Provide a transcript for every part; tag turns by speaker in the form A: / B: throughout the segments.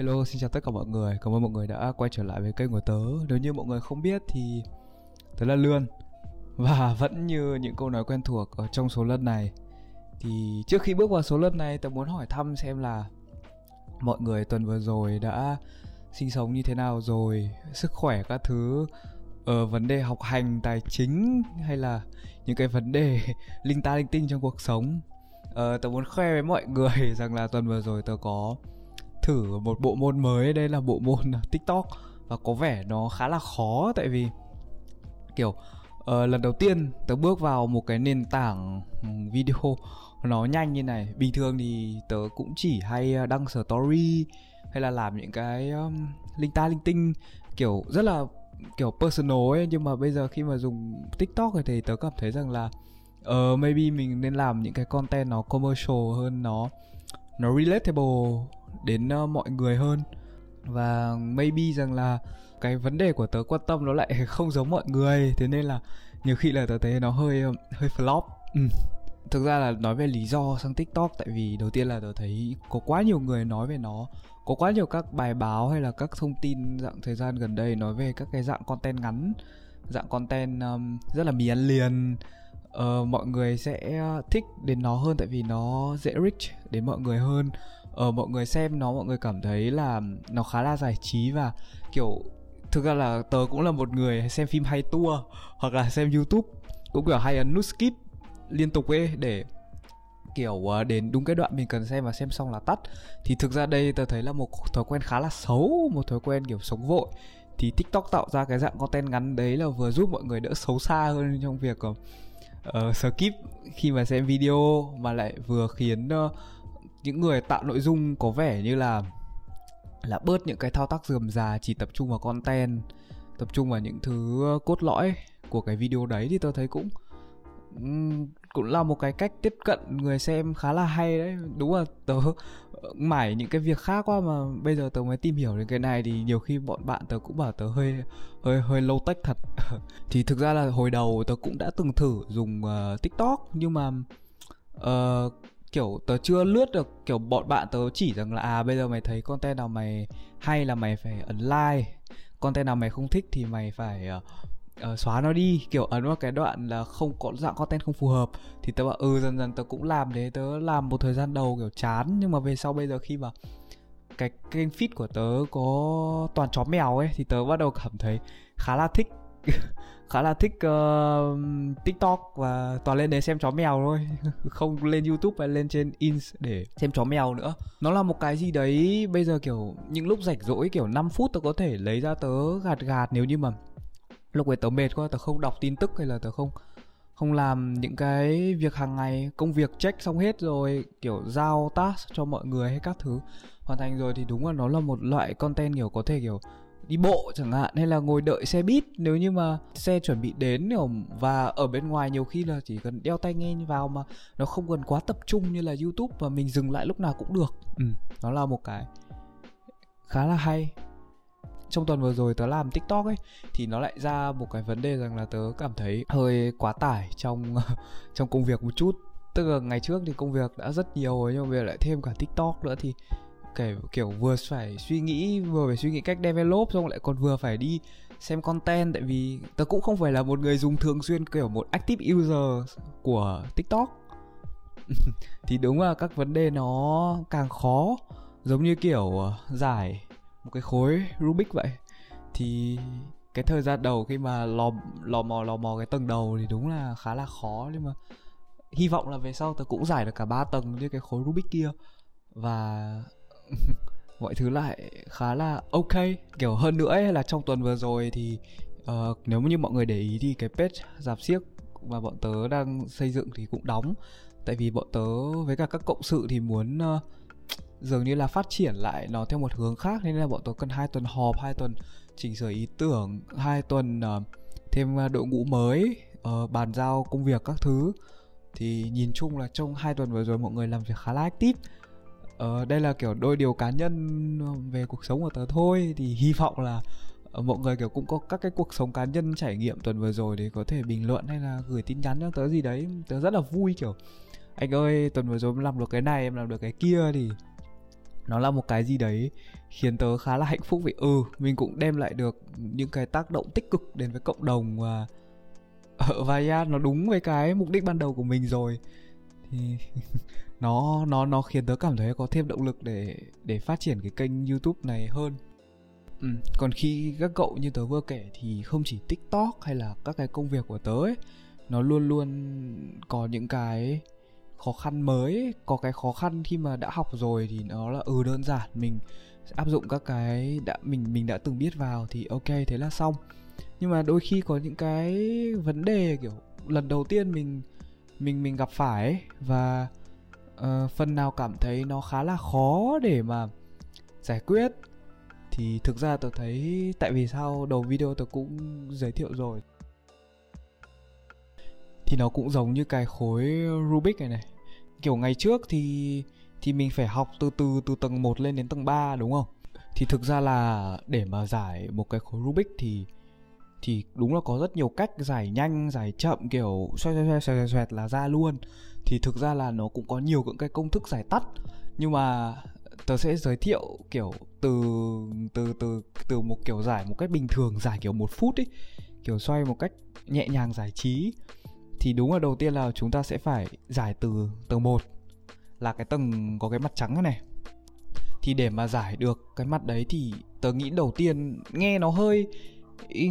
A: Hello, xin chào tất cả mọi người. Cảm ơn mọi người đã quay trở lại với kênh của tớ. Nếu như mọi người không biết thì tớ là Lươn. Và vẫn như những câu nói quen thuộc ở trong số lần này thì trước khi bước vào số lần này tớ muốn hỏi thăm xem là mọi người tuần vừa rồi đã sinh sống như thế nào rồi, sức khỏe các thứ ở vấn đề học hành, tài chính hay là những cái vấn đề linh ta linh tinh trong cuộc sống. Ờ, tớ muốn khoe với mọi người rằng là tuần vừa rồi tớ có thử một bộ môn mới. Đây là bộ môn à, tiktok. Và có vẻ nó khá là khó tại vì kiểu uh, lần đầu tiên tớ bước vào một cái nền tảng ừ, video nó nhanh như này. Bình thường thì tớ cũng chỉ hay à, đăng story hay là làm những cái um, linh ta linh tinh kiểu rất là kiểu personal ấy. Nhưng mà bây giờ khi mà dùng tiktok thì tớ cảm thấy rằng là uh, maybe mình nên làm những cái content nó commercial hơn nó nó relatable đến uh, mọi người hơn. Và maybe rằng là cái vấn đề của tớ quan tâm nó lại không giống mọi người thế nên là nhiều khi là tớ thấy nó hơi hơi flop. Ừ. thực ra là nói về lý do sang tiktok tại vì đầu tiên là tớ thấy có quá nhiều người nói về nó có quá nhiều các bài báo hay là các thông tin dạng thời gian gần đây nói về các cái dạng content ngắn dạng content um, rất là mì ăn liền. Uh, mọi người sẽ thích đến nó hơn tại vì nó dễ reach đến mọi người hơn uh, mọi người xem nó mọi người cảm thấy là nó khá là giải trí và kiểu thực ra là tớ cũng là một người xem phim hay tua hoặc là xem youtube cũng kiểu hay ấn nút skip liên tục ấy để kiểu ờ, đến đúng cái đoạn mình cần xem và xem xong là tắt. Thì thực ra đây tớ thấy là một thói quen khá là xấu một thói quen kiểu sống vội. Thì tiktok tạo ra cái dạng content ngắn đấy là vừa giúp mọi người đỡ xấu xa hơn trong việc uh, skip khi mà xem video mà lại vừa khiến uh, những người tạo nội dung có vẻ như là là bớt những cái thao tác dườm già chỉ tập trung vào content tập trung vào những thứ cốt lõi của cái video đấy thì tôi thấy cũng cũng là một cái cách tiếp cận người xem khá là hay đấy. Đúng là tớ mải những cái việc khác quá mà bây giờ tớ mới tìm hiểu đến cái này thì nhiều khi bọn bạn tớ cũng bảo tớ hơi hơi hơi lâu tách thật. Thì thực ra là hồi đầu tớ cũng đã từng thử dùng uh, tiktok nhưng mà uh, kiểu tớ chưa lướt được kiểu bọn bạn tớ chỉ rằng là à bây giờ mày thấy content nào mày hay là mày phải ấn like. Content nào mày không thích thì mày phải uh, uh, xóa nó đi. Kiểu ấn vào cái đoạn là không có dạng content không phù hợp. Thì tớ bảo ừ dần dần tớ cũng làm thế. Tớ làm một thời gian đầu kiểu chán. Nhưng mà về sau bây giờ khi mà cái kênh feed của tớ có toàn chó mèo ấy thì tớ bắt đầu cảm thấy khá là thích. khá là thích uh, tiktok và toàn lên đấy xem chó mèo thôi. Không lên youtube hay lên trên ins để xem chó mèo nữa. Nó là một cái gì đấy bây giờ kiểu những lúc rảnh rỗi kiểu 5 phút tớ có thể lấy ra tớ gạt gạt nếu như mà lúc ấy tớ mệt quá tớ không đọc tin tức hay là tớ không không làm những cái việc hàng ngày công việc check xong hết rồi kiểu giao task cho mọi người hay các thứ hoàn thành rồi thì đúng là nó là một loại content kiểu có thể kiểu đi bộ chẳng hạn hay là ngồi đợi xe buýt. Nếu như mà xe chuẩn bị đến và ở bên ngoài nhiều khi là chỉ cần đeo tai nghe vào mà nó không cần quá tập trung như là youtube và mình dừng lại lúc nào cũng được. Ừ, nó là một cái khá là hay. Trong tuần vừa rồi tớ làm tiktok ấy thì nó lại ra một cái vấn đề rằng là tớ cảm thấy hơi quá tải trong trong công việc một chút. Tức là ngày trước thì công việc đã rất nhiều rồi nhưng mà bây giờ lại thêm cả tiktok nữa thì kiểu kiểu vừa phải suy nghĩ, vừa phải suy nghĩ cách develop, xong lại còn vừa phải đi xem content. Tại vì tớ cũng không phải là một người dùng thường xuyên kiểu một active user của tiktok. Thì đúng là các vấn đề nó càng khó, giống như kiểu ờ, giải một cái khối rubik vậy. Thì cái thời gian đầu khi mà lò lò mò lò mò cái tầng đầu thì đúng là khá là khó. Nhưng mà hy vọng là về sau tớ cũng giải được cả ba tầng như cái khối rubik kia. Và mọi thứ lại khá là ok. Kiểu hơn nữa ấy, là trong tuần vừa rồi thì uh, nếu như mọi người để ý thì cái page giạp siếc mà bọn tớ đang xây dựng thì cũng đóng. Tại vì bọn tớ với cả các cộng sự thì muốn uh, dường như là phát triển lại nó theo một hướng khác. Nên là bọn tớ cần hai tuần họp hai tuần chỉnh sửa ý tưởng hai tuần uh, thêm đội ngũ mới uh, bàn giao công việc các thứ. Thì nhìn chung là trong hai tuần vừa rồi mọi người làm việc khá là active ờ, đây là kiểu đôi điều cá nhân ờ, về cuộc sống của tớ thôi. Thì hy vọng là ờ, mọi người kiểu cũng có các cái cuộc sống cá nhân trải nghiệm tuần vừa rồi để có thể bình luận hay là gửi tin nhắn cho tớ gì đấy. Tớ rất là vui kiểu anh ơi tuần vừa rồi em làm được cái này em làm được cái kia. Thì nó là một cái gì đấy khiến tớ khá là hạnh phúc vì ừ mình cũng đem lại được những cái tác động tích cực đến với cộng đồng và ở và yeah, nó đúng với cái mục đích ban đầu của mình rồi thì nó nó nó khiến tớ cảm thấy có thêm động lực để để phát triển cái kênh YouTube này hơn. Ừ. Còn khi các cậu như tớ vừa kể thì không chỉ TikTok hay là các cái công việc của tớ ấy, nó luôn luôn có những cái khó khăn mới có cái khó khăn khi mà đã học rồi thì nó là ừ đơn giản mình áp dụng các cái đã mình mình đã từng biết vào thì ok thế là xong nhưng mà đôi khi có những cái vấn đề kiểu lần đầu tiên mình mình mình gặp phải ấy, và uh, phần nào cảm thấy nó khá là khó để mà giải quyết. Thì thực ra tôi thấy tại vì sao đầu video tôi cũng giới thiệu rồi. Thì nó cũng giống như cái khối Rubik này này. Kiểu ngày trước thì thì mình phải học từ từ từ tầng 1 lên đến tầng 3 đúng không? Thì thực ra là để mà giải một cái khối Rubik thì thì đúng là có rất nhiều cách giải nhanh, giải chậm, kiểu xoay xoay xoay xoay xoẹt là ra luôn. Thì thực ra là nó cũng có nhiều những cái công thức giải tắt. Nhưng mà tớ sẽ giới thiệu, kiểu, từ từ từ từ một kiểu giải một cách bình thường, giải kiểu một phút ấy kiểu xoay một cách nhẹ nhàng giải trí. Thì đúng là đầu tiên là chúng ta sẽ phải giải từ tầng 1 là cái tầng có cái mặt trắng này. Thì để mà giải được cái mặt đấy thì tớ nghĩ đầu tiên nghe nó hơi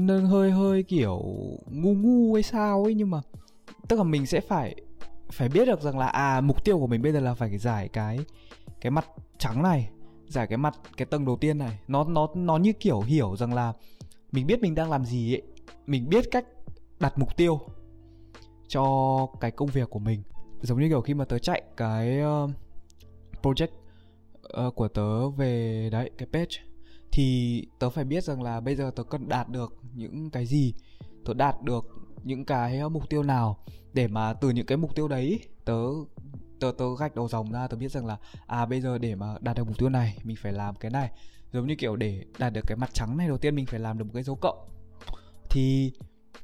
A: nó hơi hơi kiểu ngu ngu hay sao ấy nhưng mà tức là mình sẽ phải phải biết được rằng là à mục tiêu của mình bây giờ là phải giải cái cái mặt trắng này giải cái mặt cái tầng đầu tiên này. Nó nó nó như kiểu hiểu rằng là mình biết mình đang làm gì ấy mình biết cách đặt mục tiêu cho cái công việc của mình. Giống như kiểu khi mà tớ chạy cái uh, project uh, của tớ về đấy cái page thì tớ phải biết rằng là bây giờ tớ cần đạt được những cái gì? Tớ đạt được những cái mục tiêu nào? Để mà từ những cái mục tiêu đấy, tớ tớ tớ gạch đầu dòng ra, tớ biết rằng là à bây giờ để mà đạt được mục tiêu này, mình phải làm cái này. Giống như kiểu để đạt được cái mặt trắng này, đầu tiên mình phải làm được một cái dấu cộng. Thì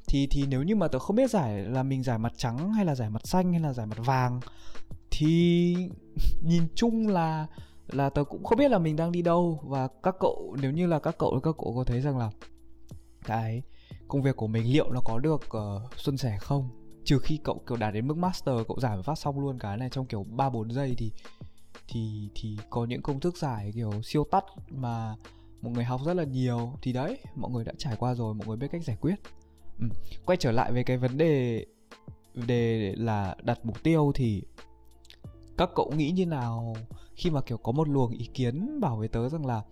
A: thì thì nếu như mà tớ không biết giải là mình giải mặt trắng hay là giải mặt xanh hay là giải mặt vàng, thì nhìn chung là là tớ cũng không biết là mình đang đi đâu. Và các cậu nếu như là các cậu các cậu có thấy rằng là cái công việc của mình liệu nó có được ờ, uh, xuân sẻ không? Trừ khi cậu kiểu đạt đến mức master cậu giải phát xong luôn cái này trong kiểu ba bốn giây thì thì thì có những công thức giải kiểu siêu tắt mà mọi người học rất là nhiều. Thì đấy mọi người đã trải qua rồi mọi người biết cách giải quyết. Ừ. quay trở lại về cái vấn đề đề là đặt mục tiêu thì các cậu nghĩ như nào khi mà, kiểu, có một luồng ý kiến bảo với tớ rằng là,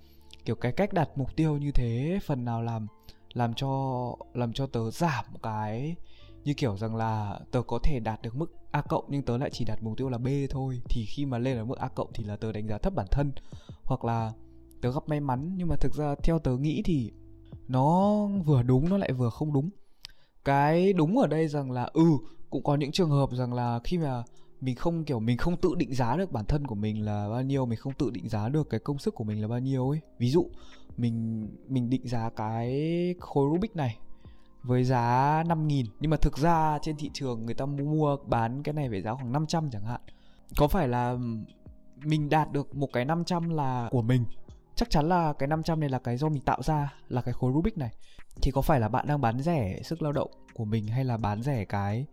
A: kiểu, cái cách đặt mục tiêu như thế, phần nào làm làm cho làm cho tớ giảm cái, như kiểu rằng là tớ có thể đạt được mức A cộng nhưng tớ lại chỉ đặt mục tiêu là B thôi, thì khi mà lên ở mức A cộng thì là tớ đánh giá thấp bản thân. Hoặc là tớ gặp may mắn, nhưng mà thực ra theo tớ nghĩ thì nó vừa đúng, nó lại vừa không đúng. Cái đúng ở đây rằng là ừ cũng có những trường hợp rằng là khi mà mình không, kiểu, mình không tự định giá được bản thân của mình là bao nhiêu, mình không tự định giá được cái công sức của mình là bao nhiêu ấy. Ví dụ, mình mình định giá cái khối Rubik này với giá 5 nghìn, nhưng mà thực ra trên thị trường người ta mua bán cái này với giá khoảng 500 chẳng hạn. Có phải là mình đạt được một cái 500 là của mình? Chắc chắn là cái 500 này là cái do mình tạo ra, là cái khối Rubik này. Thì có phải là bạn đang bán rẻ sức lao động của mình hay là bán rẻ cái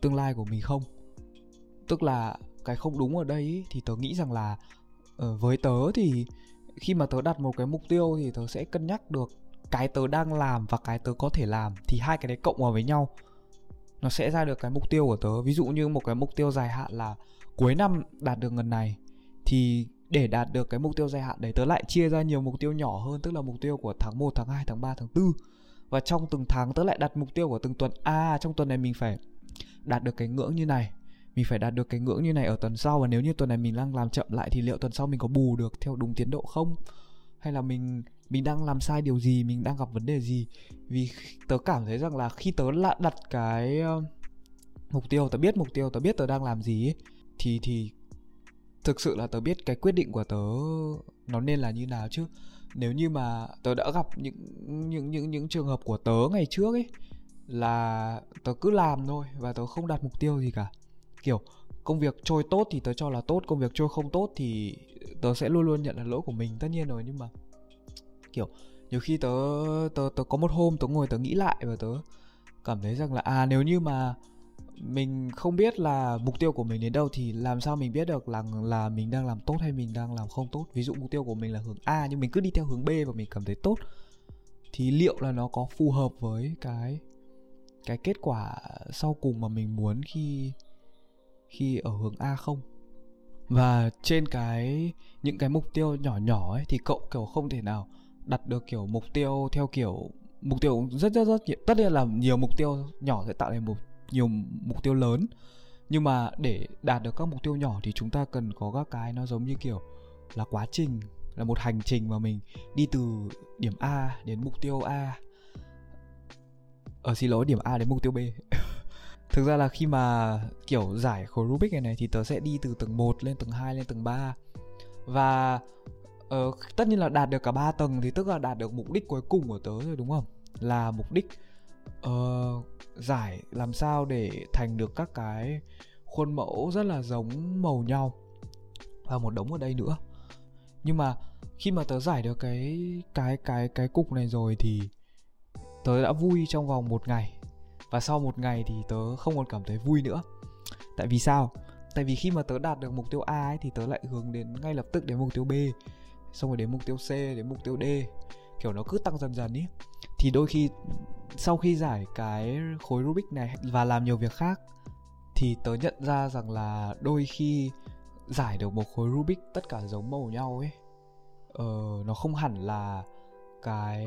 A: tương lai của mình không? Tức là cái không đúng ở đây ý, thì tớ nghĩ rằng là uh, với tớ thì khi mà tớ đặt một cái mục tiêu thì tớ sẽ cân nhắc được cái tớ đang làm và cái tớ có thể làm thì hai cái đấy cộng vào với nhau. Nó sẽ ra được cái mục tiêu của tớ. Ví dụ như một cái mục tiêu dài hạn là cuối năm đạt được ngần này thì để đạt được cái mục tiêu dài hạn đấy tớ lại chia ra nhiều mục tiêu nhỏ hơn tức là mục tiêu của tháng 1, tháng 2, tháng 3, tháng 4 và trong từng tháng tớ lại đặt mục tiêu của từng tuần. À trong tuần này mình phải đạt được cái ngưỡng như này mình phải đạt được cái ngưỡng như này ở tuần sau và nếu như tuần này mình đang làm chậm lại thì liệu tuần sau mình có bù được theo đúng tiến độ không? Hay là mình mình đang làm sai điều gì mình đang gặp vấn đề gì? Vì tớ cảm thấy rằng là khi tớ lạ đặt cái ờ, mục tiêu tớ biết mục tiêu tớ biết tớ đang làm gì ấy, thì thì thực sự là tớ biết cái quyết định của tớ nó nên là như nào chứ. Nếu như mà tớ đã gặp những những những những trường hợp của tớ ngày trước ấy là tớ cứ làm thôi và tớ không đặt mục tiêu gì cả kiểu, công việc trôi tốt thì tớ cho là tốt, công việc trôi không tốt thì tớ sẽ luôn luôn nhận là lỗi của mình, tất nhiên rồi, nhưng mà, kiểu, nhiều khi tớ tớ tớ có một hôm tớ ngồi tớ nghĩ lại và tớ cảm thấy rằng là à nếu như mà mình không biết là mục tiêu của mình đến đâu thì làm sao mình biết được là là mình đang làm tốt hay mình đang làm không tốt? Ví dụ mục tiêu của mình là hướng A nhưng mình cứ đi theo hướng B và mình cảm thấy tốt, thì liệu là nó có phù hợp với cái cái kết quả sau cùng mà mình muốn khi khi ở hướng A không? Và trên cái những cái mục tiêu nhỏ nhỏ ấy thì cậu kiểu không thể nào đặt được kiểu mục tiêu theo kiểu mục tiêu rất rất rất nhiều tất nhiên là nhiều mục tiêu nhỏ sẽ tạo thành một nhiều mục tiêu lớn. Nhưng mà để đạt được các mục tiêu nhỏ thì chúng ta cần có các cái nó giống như kiểu là quá trình là một hành trình mà mình đi từ điểm A đến mục tiêu A. Ở ờ, xin lỗi điểm A đến mục tiêu B. thực ra là khi mà kiểu giải khối Rubik này này thì tớ sẽ đi từ tầng 1 lên tầng 2 lên tầng 3 và uh, tất nhiên là đạt được cả ba tầng thì tức là đạt được mục đích cuối cùng của tớ rồi đúng không? Là mục đích uh, giải làm sao để thành được các cái khuôn mẫu rất là giống màu nhau và một đống ở đây nữa. Nhưng mà khi mà tớ giải được cái cái cái cái cục này rồi thì tớ đã vui trong vòng một ngày và sau một ngày thì tớ không còn cảm thấy vui nữa. Tại vì sao? Tại vì khi mà tớ đạt được mục tiêu a ấy thì tớ lại hướng đến ngay lập tức đến mục tiêu b. Xong rồi đến mục tiêu c đến mục tiêu d. Kiểu nó cứ tăng dần dần ý. Thì đôi khi sau khi giải cái khối Rubik này và làm nhiều việc khác thì tớ nhận ra rằng là đôi khi giải được một khối Rubik tất cả giống màu nhau ấy ờ, nó không hẳn là cái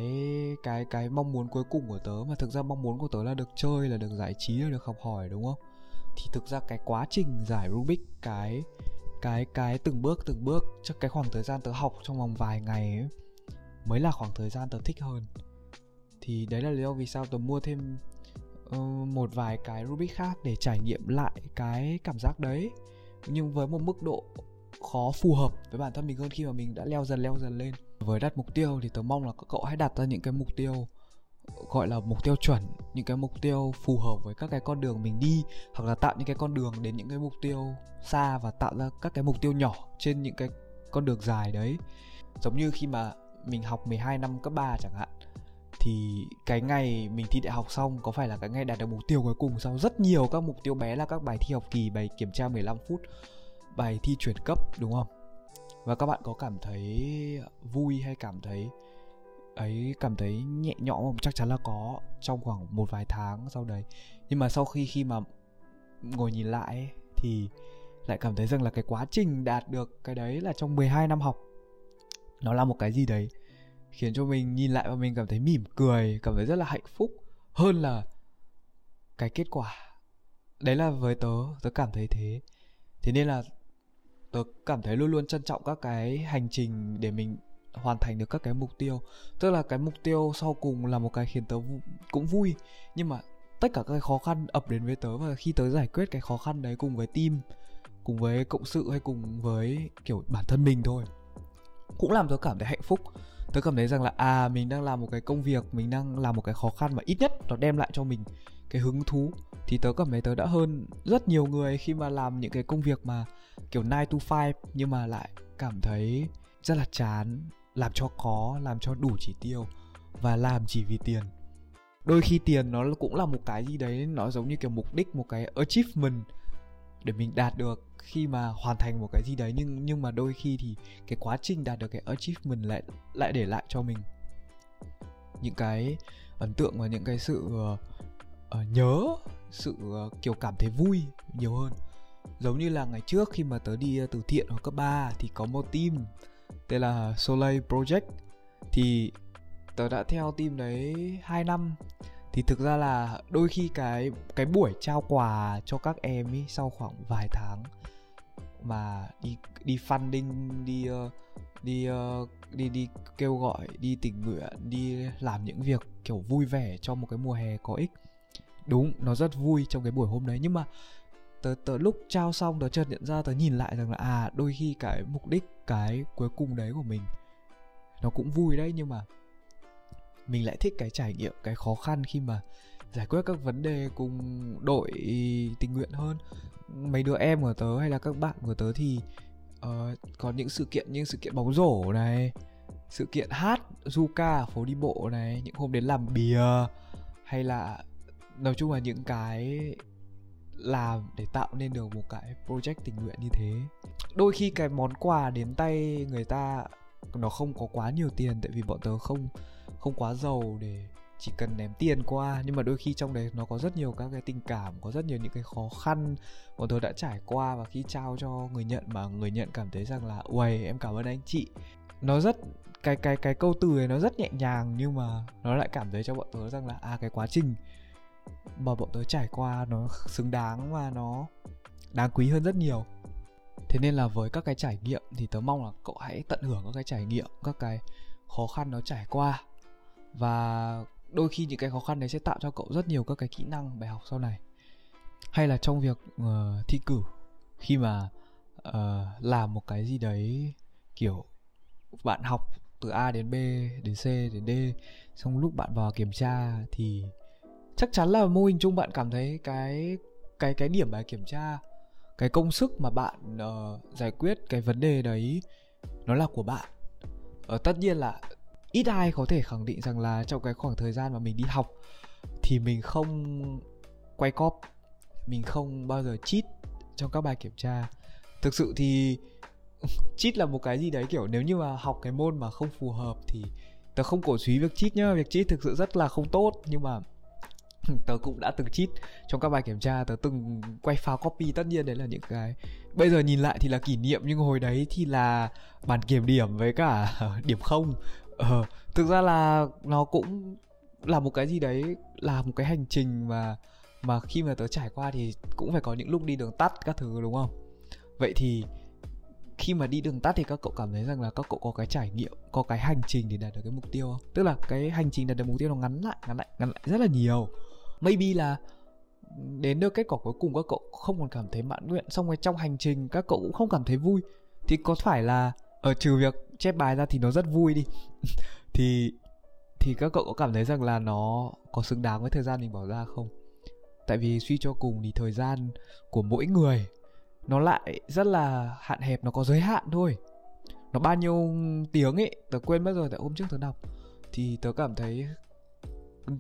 A: cái cái mong muốn cuối cùng của tớ mà thực ra mong muốn của tớ là được chơi là được giải trí là được học hỏi đúng không? Thì thực ra cái quá trình giải Rubik cái cái cái từng bước từng bước cho cái khoảng thời gian tớ học trong vòng vài ngày ấy, mới là khoảng thời gian tớ thích hơn. Thì đấy là lý do vì sao tớ mua thêm uh, một vài cái Rubik khác để trải nghiệm lại cái cảm giác đấy. Nhưng với một mức độ khó phù hợp với bản thân mình hơn khi mà mình đã leo dần leo dần lên với đặt mục tiêu thì tớ mong là các cậu hãy đặt ra những cái mục tiêu, gọi là mục tiêu chuẩn, những cái mục tiêu phù hợp với các cái con đường mình đi, hoặc là tạo những cái con đường đến những cái mục tiêu xa và tạo ra các cái mục tiêu nhỏ trên những cái con đường dài đấy. Giống như khi mà mình học 12 năm cấp 3 chẳng hạn, thì cái ngày mình thi đại học xong, có phải là cái ngày đạt được mục tiêu cuối cùng sau rất nhiều các mục tiêu bé là các bài thi học kỳ, bài kiểm tra 15 phút, bài thi chuyển cấp, đúng không? Và các bạn có cảm thấy vui hay cảm thấy ấy, cảm thấy nhẹ nhõm không? Chắc chắn là có, trong khoảng một vài tháng sau đấy. Nhưng mà sau khi khi mà ngồi nhìn lại thì lại cảm thấy rằng là cái quá trình đạt được cái đấy là trong 12 năm học. Nó là một cái gì đấy khiến cho mình nhìn lại và mình cảm thấy mỉm cười, cảm thấy rất là hạnh phúc hơn là cái kết quả. Đấy là với tớ tớ cảm thấy thế. Thế nên là tớ cảm thấy luôn luôn trân trọng các cái hành trình để mình hoàn thành được các cái mục tiêu. Tức là cái mục tiêu sau cùng là một cái khiến tớ cũng vui. Nhưng mà tất cả các cái khó khăn ập đến với tớ và khi tớ giải quyết cái khó khăn đấy cùng với team, cùng với cộng sự hay cùng với, kiểu, bản thân mình thôi, cũng làm tớ cảm thấy hạnh phúc. Tớ cảm thấy rằng là à mình đang làm một cái công việc, mình đang làm một cái khó khăn mà ít nhất nó đem lại cho mình cái hứng thú thì tớ cảm thấy tớ đã hơn rất nhiều người khi mà làm những cái công việc mà kiểu 9 to 5 nhưng mà lại cảm thấy rất là chán làm cho có làm cho đủ chỉ tiêu và làm chỉ vì tiền. Đôi khi tiền nó cũng là một cái gì đấy nó giống như kiểu mục đích một cái achievement để mình đạt được khi mà hoàn thành một cái gì đấy nhưng nhưng mà đôi khi thì cái quá trình đạt được cái achievement lại lại để lại cho mình những cái ấn tượng và những cái sự uh, uh, nhớ sự ờ, kiểu cảm thấy vui nhiều hơn. Giống như là ngày trước khi mà tớ đi ờ, từ thiện ở cấp 3 thì có một team tên là Soleil Project. Thì tớ đã theo team đấy 2 năm. Thì thực ra là đôi khi cái cái buổi trao quà cho các em ý sau khoảng vài tháng mà đi đi funding đi uh, đi uh, đi đi kêu gọi đi tình nguyện đi làm những việc kiểu vui vẻ cho một cái mùa hè có ích đúng nó rất vui trong cái buổi hôm đấy. Nhưng mà tớ tớ lúc trao xong tớ chợt nhận ra tớ nhìn lại rằng là à đôi khi cái mục đích cái cuối cùng đấy của mình nó cũng vui đấy nhưng mà mình lại thích cái trải nghiệm cái khó khăn khi mà giải quyết các vấn đề cùng đội tình nguyện hơn. Mấy đứa em của tớ hay là các bạn của tớ thì uh, có những sự kiện như sự kiện bóng rổ này sự kiện hát du ca ở phố đi bộ này những hôm đến làm bìa hay là nói chung là những cái làm để tạo nên được một cái project tình nguyện như thế. Đôi khi cái món quà đến tay người ta, nó không có quá nhiều tiền, tại vì bọn tớ không không quá giàu để chỉ cần ném tiền qua. Nhưng mà đôi khi trong đấy nó có rất nhiều các cái tình cảm, có rất nhiều những cái khó khăn. Bọn tớ đã trải qua và khi trao cho người nhận mà người nhận cảm thấy rằng là, uầy, em cảm ơn anh chị. Nó rất, cái cái cái câu từ này nó rất nhẹ nhàng nhưng mà nó lại cảm thấy cho bọn tớ rằng là à cái quá trình mà bọn tớ trải qua nó xứng đáng và nó đáng quý hơn rất nhiều. Thế nên là với các cái trải nghiệm thì tớ mong là cậu hãy tận hưởng các cái trải nghiệm các cái khó khăn nó trải qua. Và đôi khi những cái khó khăn đấy sẽ tạo cho cậu rất nhiều các cái kỹ năng bài học sau này. Hay là trong việc uh, thi cử khi mà uh, làm một cái gì đấy kiểu bạn học từ A đến B đến C đến D xong lúc bạn vào kiểm tra thì chắc chắn là mô hình chung bạn cảm thấy cái cái cái điểm bài kiểm tra cái công sức mà bạn uh, giải quyết cái vấn đề đấy nó là của bạn. Uh, tất nhiên là ít ai có thể khẳng định rằng là trong cái khoảng thời gian mà mình đi học thì mình không quay cóp mình không bao giờ cheat trong các bài kiểm tra. Thực sự thì cheat là một cái gì đấy kiểu nếu như mà học cái môn mà không phù hợp thì tớ không cổ suý việc cheat nhá. Việc cheat thực sự rất là không tốt nhưng mà tớ cũng đã từng cheat trong các bài kiểm tra tớ từng quay file copy tất nhiên đấy là những cái. Bây giờ nhìn lại thì là kỷ niệm nhưng hồi đấy thì là bản kiểm điểm với cả điểm không. Ờ, thực ra là nó cũng là một cái gì đấy là một cái hành trình mà mà khi mà tớ trải qua thì cũng phải có những lúc đi đường tắt các thứ đúng không? Vậy thì khi mà đi đường tắt thì các cậu cảm thấy rằng là các cậu có cái trải nghiệm có cái hành trình để đạt được cái mục tiêu không? Tức là cái hành trình đạt được mục tiêu nó ngắn lại ngắn lại ngắn lại rất là nhiều maybe là đến được kết quả cuối cùng các cậu không còn cảm thấy mãn nguyện, xong rồi trong hành trình các cậu cũng không cảm thấy vui. Thì có phải là ở trừ việc chép bài ra thì nó rất vui đi. Thì thì các cậu có cảm thấy rằng là nó có xứng đáng với thời gian mình bỏ ra không? Tại vì suy cho cùng thì thời gian của mỗi người nó lại rất là hạn hẹp, nó có giới hạn thôi. Nó bao nhiêu tiếng ấy, tớ quên mất rồi, tại hôm trước tớ đọc. Thì tớ cảm thấy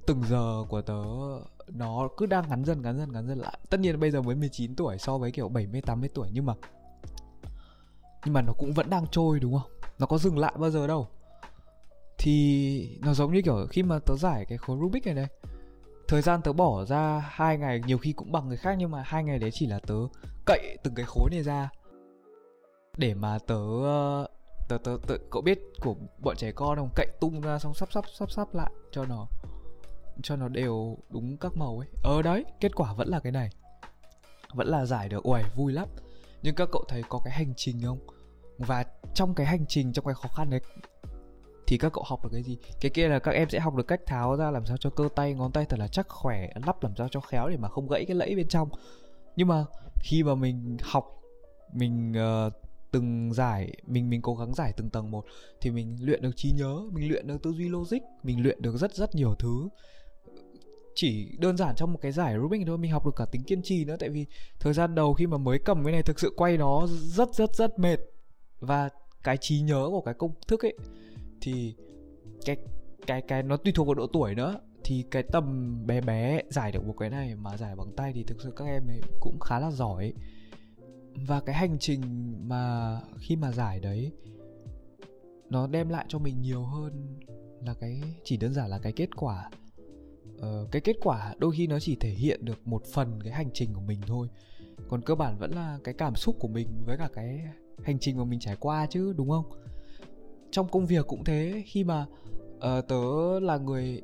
A: từng giờ của tớ nó cứ đang ngắn dần ngắn dần ngắn dần lại. Tất nhiên bây giờ mới 19 tuổi so với kiểu 70 80 tuổi nhưng mà nhưng mà nó cũng vẫn đang trôi đúng không? Nó có dừng lại bao giờ đâu. Thì nó giống như kiểu khi mà tớ giải cái khối Rubik này này thời gian tớ bỏ ra hai ngày nhiều khi cũng bằng người khác nhưng mà hai ngày đấy chỉ là tớ cậy từng cái khối này ra. Để mà tớ tớ tớ, tớ cậu biết của bọn trẻ con không? Cậy tung ra xong sắp sắp sắp sắp lại cho nó cho nó đều đúng các màu ấy. Ờ đấy kết quả vẫn là cái này. Vẫn là giải được. Uầy vui lắm. Nhưng các cậu thấy có cái hành trình không? Và trong cái hành trình trong cái khó khăn đấy thì các cậu học được cái gì? Cái kia là các em sẽ học được cách tháo ra làm sao cho cơ tay ngón tay thật là chắc khỏe lắp làm sao cho khéo để mà không gãy cái lẫy bên trong. Nhưng mà khi mà mình học mình uh, từng giải mình mình cố gắng giải từng tầng một thì mình luyện được trí nhớ mình luyện được tư duy logic mình luyện được rất rất nhiều thứ chỉ đơn giản trong một cái giải Rubik thôi, mình học được cả tính kiên trì nữa, tại vì thời gian đầu khi mà mới cầm cái này thực sự quay nó rất rất rất mệt. Và cái trí nhớ của cái công thức ấy, thì cái cái cái nó tùy thuộc vào độ tuổi nữa. Thì cái tầm bé bé giải được một cái này mà giải bằng tay thì thực sự các em ấy cũng khá là giỏi. Và cái hành trình mà khi mà giải đấy, nó đem lại cho mình nhiều hơn là cái, chỉ đơn giản là cái kết quả uh, cái kết quả đôi khi nó chỉ thể hiện được một phần cái hành trình của mình thôi. Còn cơ bản vẫn là cái cảm xúc của mình với cả cái hành trình mà mình trải qua chứ đúng không? Trong công việc cũng thế khi mà uh, tớ là người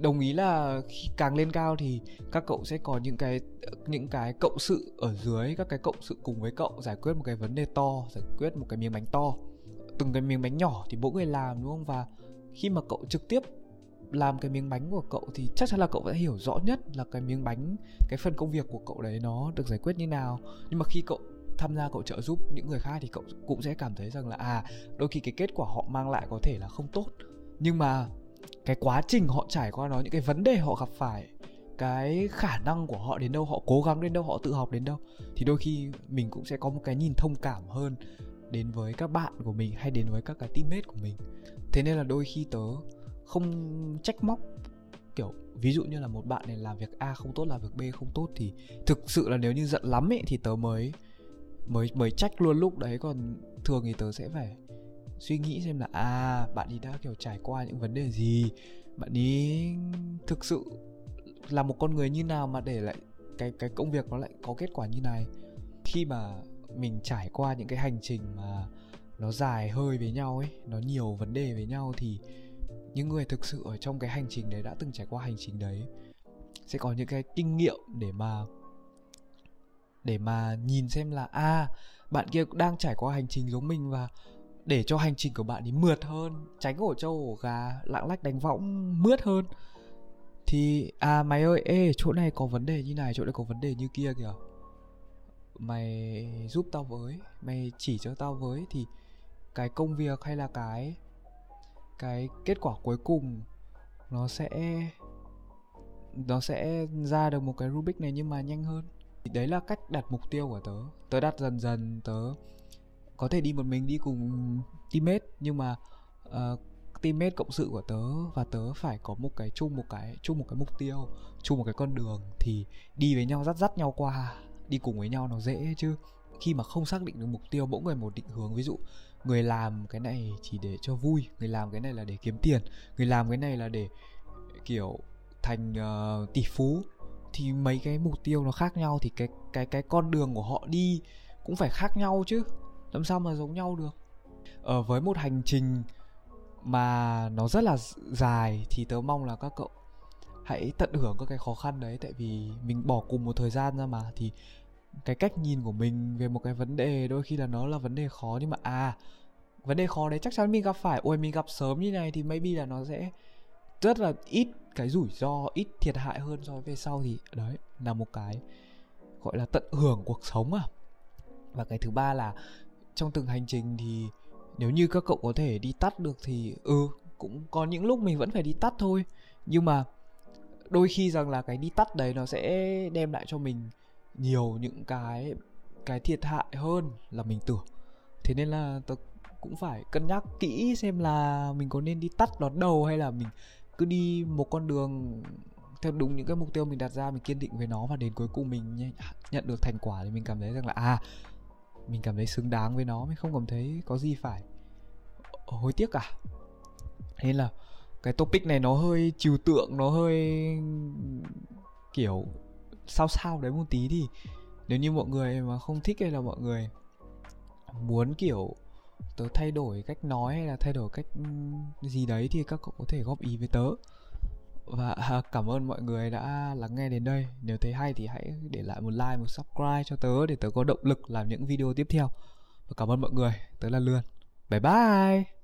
A: đồng ý là khi càng lên cao thì các cậu sẽ có những cái những cái cộng sự ở dưới các cái cộng sự cùng với cậu giải quyết một cái vấn đề to giải quyết một cái miếng bánh to. Từng cái miếng bánh nhỏ thì mỗi người làm đúng không? Và khi mà cậu trực tiếp làm cái miếng bánh của cậu thì chắc chắn là cậu sẽ hiểu rõ nhất là cái miếng bánh, cái phần công việc của cậu đấy nó được giải quyết như nào. Nhưng mà khi cậu tham gia, cậu trợ giúp những người khác thì cậu cũng sẽ cảm thấy rằng là à đôi khi cái kết quả họ mang lại có thể là không tốt. Nhưng mà cái quá trình họ trải qua nó, những cái vấn đề họ gặp phải, cái khả năng của họ đến đâu, họ cố gắng đến đâu, họ tự học đến đâu, thì đôi khi mình cũng sẽ có một cái nhìn thông cảm hơn đến với các bạn của mình hay đến với các cái teammate của mình. Thế nên là đôi khi tớ không trách móc. Kiểu, ví dụ như là một bạn này làm việc A không tốt, làm việc B không tốt thì thực sự là nếu như giận lắm ấy, thì tớ mới mới mới trách luôn lúc đấy. Còn thường thì tớ sẽ phải suy nghĩ xem là à bạn ấy đã, kiểu, trải qua những vấn đề gì? Bạn ấy thực sự là một con người như nào mà để lại cái cái công việc nó lại có kết quả như này? Khi mà mình trải qua những cái hành trình mà nó dài hơi với nhau ấy, nó nhiều vấn đề với nhau thì những người thực sự ở trong cái hành trình đấy đã từng trải qua hành trình đấy sẽ có những cái kinh nghiệm để mà để mà nhìn xem là a à, bạn kia đang trải qua hành trình giống mình và để cho hành trình của bạn ấy mượt hơn tránh ổ trâu ổ gà lạng lách đánh võng mướt hơn. Thì à mày ơi ê chỗ này có vấn đề như này chỗ này có vấn đề như kia kìa. Mày giúp tao với mày chỉ cho tao với thì cái công việc hay là cái cái kết quả cuối cùng nó sẽ nó sẽ ra được một cái Rubik này nhưng mà nhanh hơn. Thì đấy là cách đặt mục tiêu của tớ. Tớ đặt dần dần tớ có thể đi một mình đi cùng teammate nhưng mà uh, teammate cộng sự của tớ và tớ phải có một cái chung một cái chung một cái mục tiêu chung một cái con đường thì đi với nhau dắt dắt nhau qua đi cùng với nhau nó dễ chứ. Khi mà không xác định được mục tiêu mỗi người một định hướng. Ví dụ người làm cái này chỉ để cho vui người làm cái này là để kiếm tiền người làm cái này là để kiểu thành uh, tỷ phú. Thì mấy cái mục tiêu nó khác nhau thì cái cái cái con đường của họ đi cũng phải khác nhau chứ. Làm sao mà giống nhau được? Ở với một hành trình mà nó rất là dài thì tớ mong là các cậu hãy tận hưởng các cái khó khăn đấy. Tại vì mình bỏ cùng một thời gian ra mà thì cái cách nhìn của mình về một cái vấn đề đôi khi là nó là vấn đề khó nhưng mà à vấn đề khó đấy chắc chắn mình gặp phải. Ôi, mình gặp sớm như này thì maybe là nó sẽ rất là ít cái rủi ro, ít thiệt hại hơn so với về sau thì, đấy, là một cái gọi là tận hưởng cuộc sống à. Và cái thứ ba là trong từng hành trình thì nếu như các cậu có thể đi tắt được thì ừ cũng có những lúc mình vẫn phải đi tắt thôi. Nhưng mà đôi khi rằng là cái đi tắt đấy nó sẽ đem lại cho mình nhiều những cái cái thiệt hại hơn là mình tưởng. Thế nên là tớ cũng phải cân nhắc kỹ xem là mình có nên đi tắt đón đầu hay là mình cứ đi một con đường theo đúng những cái mục tiêu mình đặt ra, mình kiên định với nó và đến cuối cùng mình à, nhận được thành quả thì mình cảm thấy rằng là à mình cảm thấy xứng đáng với nó, mình không cảm thấy có gì phải hối tiếc cả. Nên là cái topic này nó hơi trừu tượng, nó hơi, kiểu sao sao đấy một tí thì nếu như mọi người mà không thích hay là mọi người muốn, kiểu, tớ thay đổi cách nói hay là thay đổi cách gì đấy thì các cậu có thể góp ý với tớ. Và à, cảm ơn mọi người đã lắng nghe đến đây. Nếu thấy hay thì hãy để lại một like, một subscribe cho tớ để tớ có động lực làm những video tiếp theo. Và cảm ơn mọi người. Tớ là lươn. Bye bye!